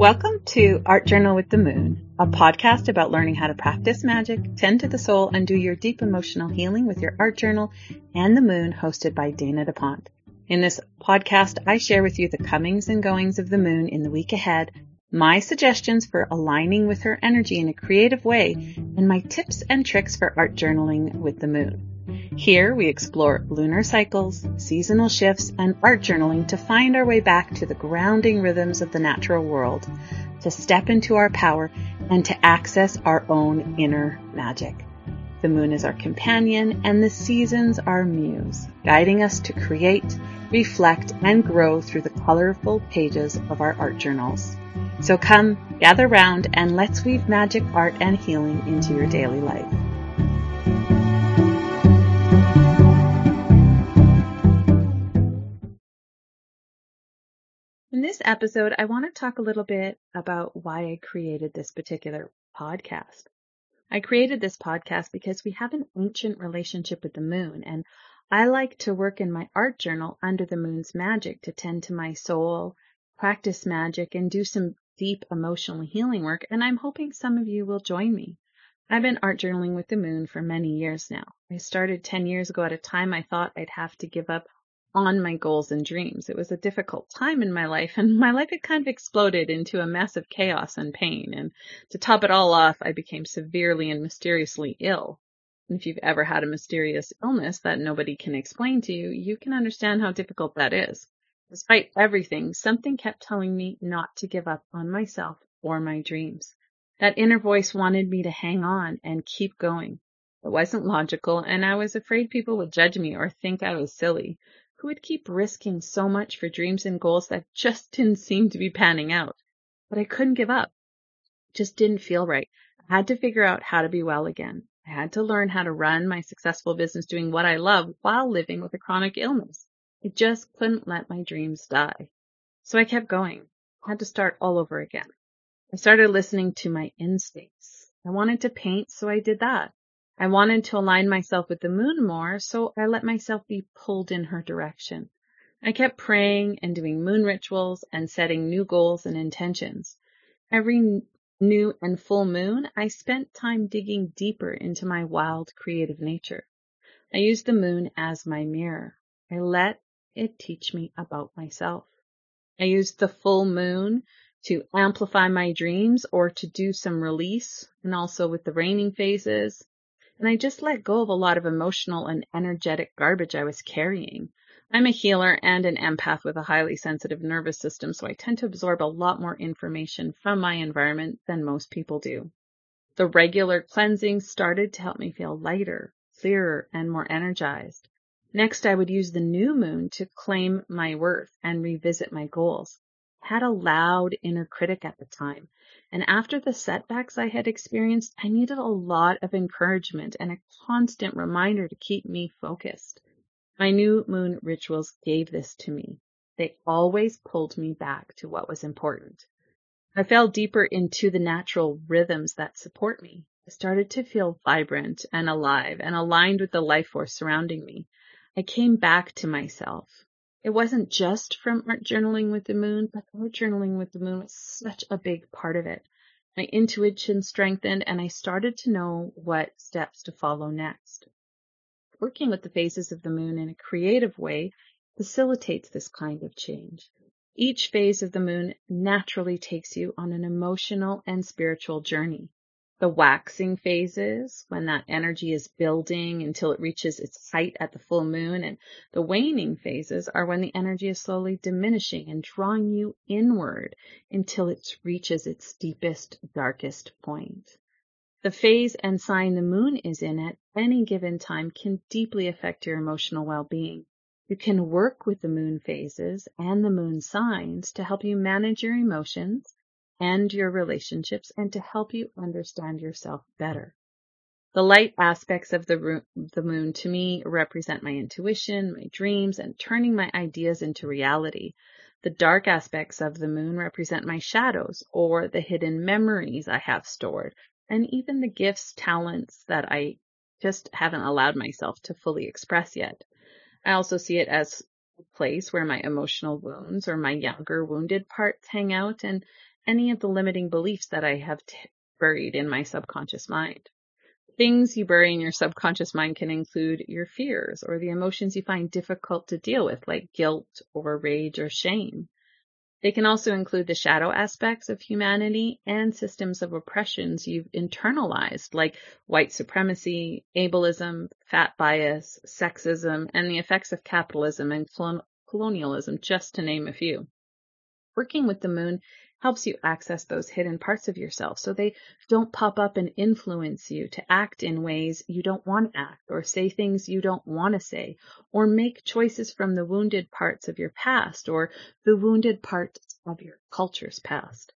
Welcome to Art Journal with the Moon, a podcast about learning how to practice magic, tend to the soul, and do your deep emotional healing with your art journal and the moon, hosted by Dana Daponte. In this podcast, I share with you the comings and goings of the moon in the week ahead, my suggestions for aligning with her energy in a creative way, and my tips and tricks for art journaling with the moon. Here we explore lunar cycles, seasonal shifts, and art journaling to find our way back to the grounding rhythms of the natural world, to step into our power, and to access our own inner magic. The moon is our companion, and the seasons our muse, guiding us to create, reflect, and grow through the colorful pages of our art journals. So come, gather round, and let's weave magic, art, and healing into your daily life. In this episode, I want to talk a little bit about why I created this particular podcast. I created this podcast because we have an ancient relationship with the moon, and I like to work in my art journal under the moon's magic to tend to my soul, practice magic, and do some deep emotional healing work, and I'm hoping some of you will join me. I've been art journaling with the moon for many years now. I started 10 years ago at a time I thought I'd have to give up on my goals and dreams. It was a difficult time in my life and my life had kind of exploded into a mess of chaos and pain. And to top it all off, I became severely and mysteriously ill. And if you've ever had a mysterious illness that nobody can explain to you, you can understand how difficult that is. Despite everything, something kept telling me not to give up on myself or my dreams. That inner voice wanted me to hang on and keep going. It wasn't logical, and I was afraid people would judge me or think I was silly. Who would keep risking so much for dreams and goals that just didn't seem to be panning out? But I couldn't give up. It just didn't feel right. I had to figure out how to be well again. I had to learn how to run my successful business doing what I love while living with a chronic illness. I just couldn't let my dreams die. So I kept going. I had to start all over again. I started listening to my instincts. I wanted to paint, so I did that. I wanted to align myself with the moon more, so I let myself be pulled in her direction. I kept praying and doing moon rituals and setting new goals and intentions. Every new and full moon, I spent time digging deeper into my wild creative nature. I used the moon as my mirror. I let it teach me about myself. I used the full moon to amplify my dreams or to do some release and also with the waning phases and I just let go of a lot of emotional and energetic garbage I was carrying. I'm a healer and an empath with a highly sensitive nervous system, so I tend to absorb a lot more information from my environment than most people do. The regular cleansing started to help me feel lighter, clearer, and more energized. Next, I would use the new moon to claim my worth and revisit my goals. I had a loud inner critic at the time, and after the setbacks I had experienced, I needed a lot of encouragement and a constant reminder to keep me focused. My new moon rituals gave this to me. They always pulled me back to what was important. I fell deeper into the natural rhythms that support me. I started to feel vibrant and alive and aligned with the life force surrounding me. I came back to myself. It wasn't just from art journaling with the moon, but art journaling with the moon was such a big part of it. My intuition strengthened and I started to know what steps to follow next. Working with the phases of the moon in a creative way facilitates this kind of change. Each phase of the moon naturally takes you on an emotional and spiritual journey the waxing phases when that energy is building until it reaches its height at the full moon and the waning phases are when the energy is slowly diminishing and drawing you inward until it reaches its deepest darkest point. The phase and sign the moon is in at any given time can deeply affect your emotional well-being. You can work with the moon phases and the moon signs to help you manage your emotions and your relationships and to help you understand yourself better. The light aspects of the, the moon to me represent my intuition, my dreams, and turning my ideas into reality. The dark aspects of the moon represent my shadows or the hidden memories I have stored, and even the gifts, talents that I just haven't allowed myself to fully express yet. I also see it as a place where my emotional wounds or my younger wounded parts hang out and any of the limiting beliefs that I have t- buried in my subconscious mind. Things you bury in your subconscious mind can include your fears or the emotions you find difficult to deal with, like guilt or rage or shame. They can also include the shadow aspects of humanity and systems of oppressions you've internalized, like white supremacy, ableism, fat bias, sexism, and the effects of capitalism and colonialism, just to name a few. Working with the moon helps you access those hidden parts of yourself so they don't pop up and influence you to act in ways you don't want to act or say things you don't want to say or make choices from the wounded parts of your past or the wounded parts of your culture's past.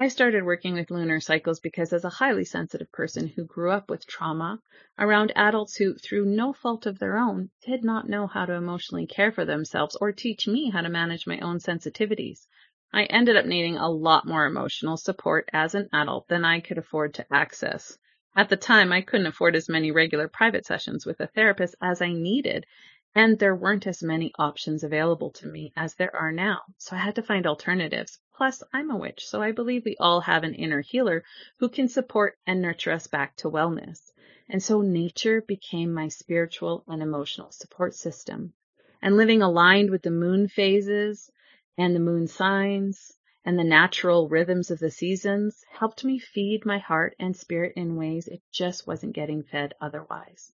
I started working with lunar cycles because as a highly sensitive person who grew up with trauma around adults who, through no fault of their own, did not know how to emotionally care for themselves or teach me how to manage my own sensitivities, I ended up needing a lot more emotional support as an adult than I could afford to access. At the time, I couldn't afford as many regular private sessions with a therapist as I needed, and there weren't as many options available to me as there are now, so I had to find alternatives. Plus, I'm a witch, so I believe we all have an inner healer who can support and nurture us back to wellness. And so nature became my spiritual and emotional support system. And living aligned with the moon phases, and the moon signs and the natural rhythms of the seasons helped me feed my heart and spirit in ways it just wasn't getting fed otherwise.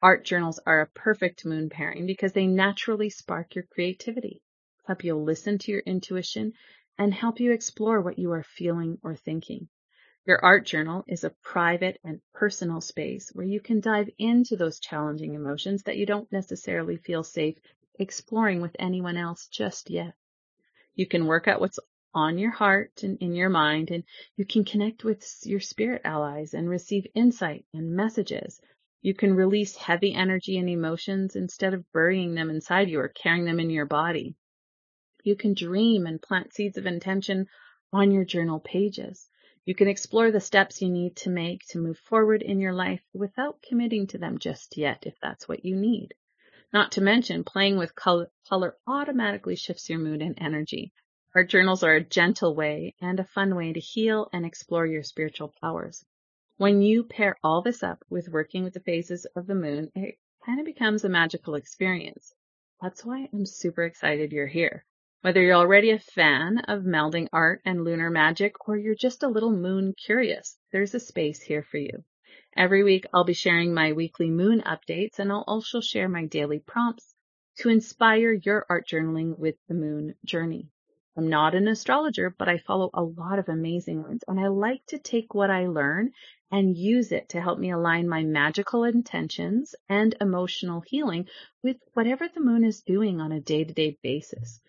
Art journals are a perfect moon pairing because they naturally spark your creativity, help you listen to your intuition, and help you explore what you are feeling or thinking. Your art journal is a private and personal space where you can dive into those challenging emotions that you don't necessarily feel safe exploring with anyone else just yet. You can work out what's on your heart and in your mind, and you can connect with your spirit allies and receive insight and messages. You can release heavy energy and emotions instead of burying them inside you or carrying them in your body. You can dream and plant seeds of intention on your journal pages. You can explore the steps you need to make to move forward in your life without committing to them just yet if that's what you need. Not to mention, playing with color, color automatically shifts your mood and energy. Our journals are a gentle way and a fun way to heal and explore your spiritual powers. When you pair all this up with working with the phases of the moon, it kind of becomes a magical experience. That's why I'm super excited you're here. Whether you're already a fan of melding art and lunar magic or you're just a little moon curious, there's a space here for you. Every week I'll be sharing my weekly moon updates and I'll also share my daily prompts to inspire your art journaling with the moon journey. I'm not an astrologer, but I follow a lot of amazing ones and I like to take what I learn and use it to help me align my magical intentions and emotional healing with whatever the moon is doing on a day to day basis.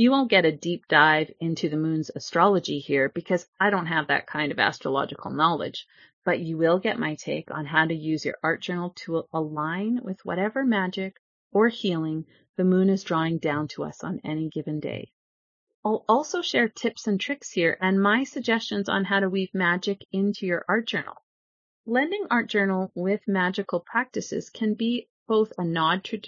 You won't get a deep dive into the moon's astrology here because I don't have that kind of astrological knowledge, but you will get my take on how to use your art journal to align with whatever magic or healing the moon is drawing down to us on any given day. I'll also share tips and tricks here and my suggestions on how to weave magic into your art journal. Blending art journal with magical practices can be both a nod to,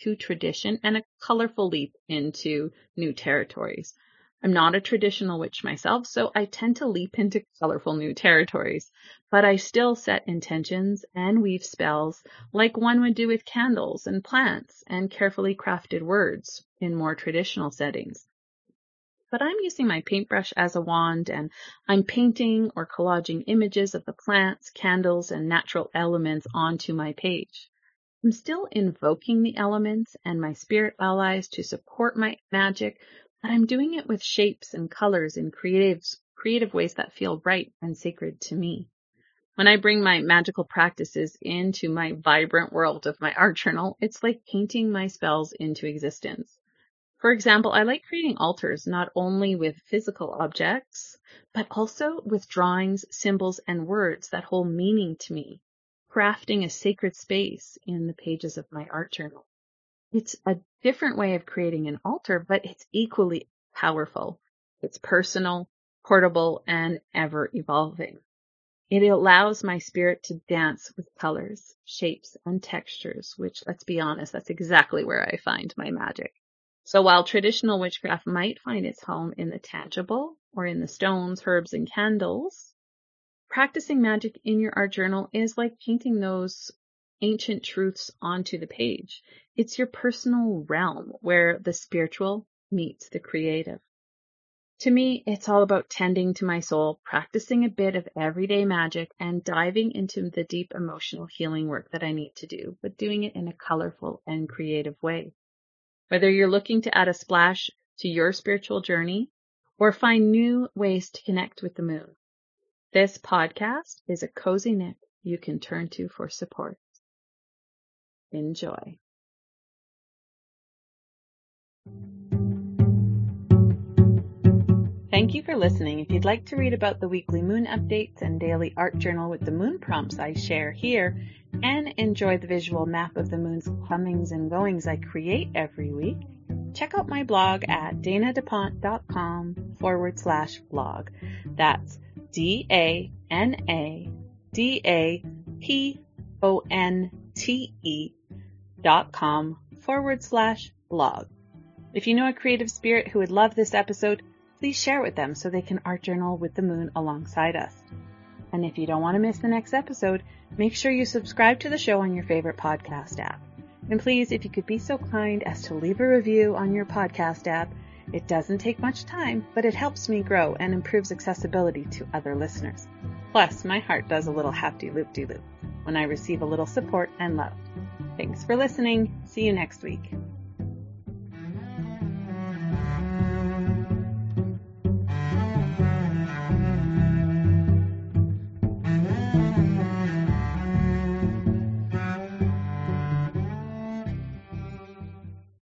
to tradition and a colorful leap into new territories. I'm not a traditional witch myself, so I tend to leap into colorful new territories, but I still set intentions and weave spells like one would do with candles and plants and carefully crafted words in more traditional settings. But I'm using my paintbrush as a wand and I'm painting or collaging images of the plants, candles, and natural elements onto my page. I'm still invoking the elements and my spirit allies to support my magic, but I'm doing it with shapes and colors in creative, creative ways that feel right and sacred to me. When I bring my magical practices into my vibrant world of my art journal, it's like painting my spells into existence. For example, I like creating altars not only with physical objects, but also with drawings, symbols, and words that hold meaning to me, crafting a sacred space in the pages of my art journal. It's a different way of creating an altar, but it's equally powerful. It's personal, portable, and ever evolving. It allows my spirit to dance with colors, shapes, and textures, which let's be honest, that's exactly where I find my magic. So while traditional witchcraft might find its home in the tangible or in the stones, herbs, and candles, practicing magic in your art journal is like painting those ancient truths onto the page. It's your personal realm where the spiritual meets the creative. To me, it's all about tending to my soul, practicing a bit of everyday magic, and diving into the deep emotional healing work that I need to do, but doing it in a colorful and creative way. Whether you're looking to add a splash to your spiritual journey or find new ways to connect with the moon, this podcast is a cozy nook you can turn to for support. Enjoy. Thank you for listening. If you'd like to read about the weekly moon updates and daily art journal with the moon prompts I share here, and enjoy the visual map of the moon's comings and goings I create every week, check out my blog at danadaponte.com forward slash blog. That's D A N A D A P O N T E dot com forward slash blog. If you know a creative spirit who would love this episode, please share it with them so they can art journal with the moon alongside us. And if you don't want to miss the next episode, make sure you subscribe to the show on your favorite podcast app. And please, if you could be so kind as to leave a review on your podcast app, it doesn't take much time, but it helps me grow and improves accessibility to other listeners. Plus, my heart does a little happy loop-de-loop when I receive a little support and love. Thanks for listening. See you next week.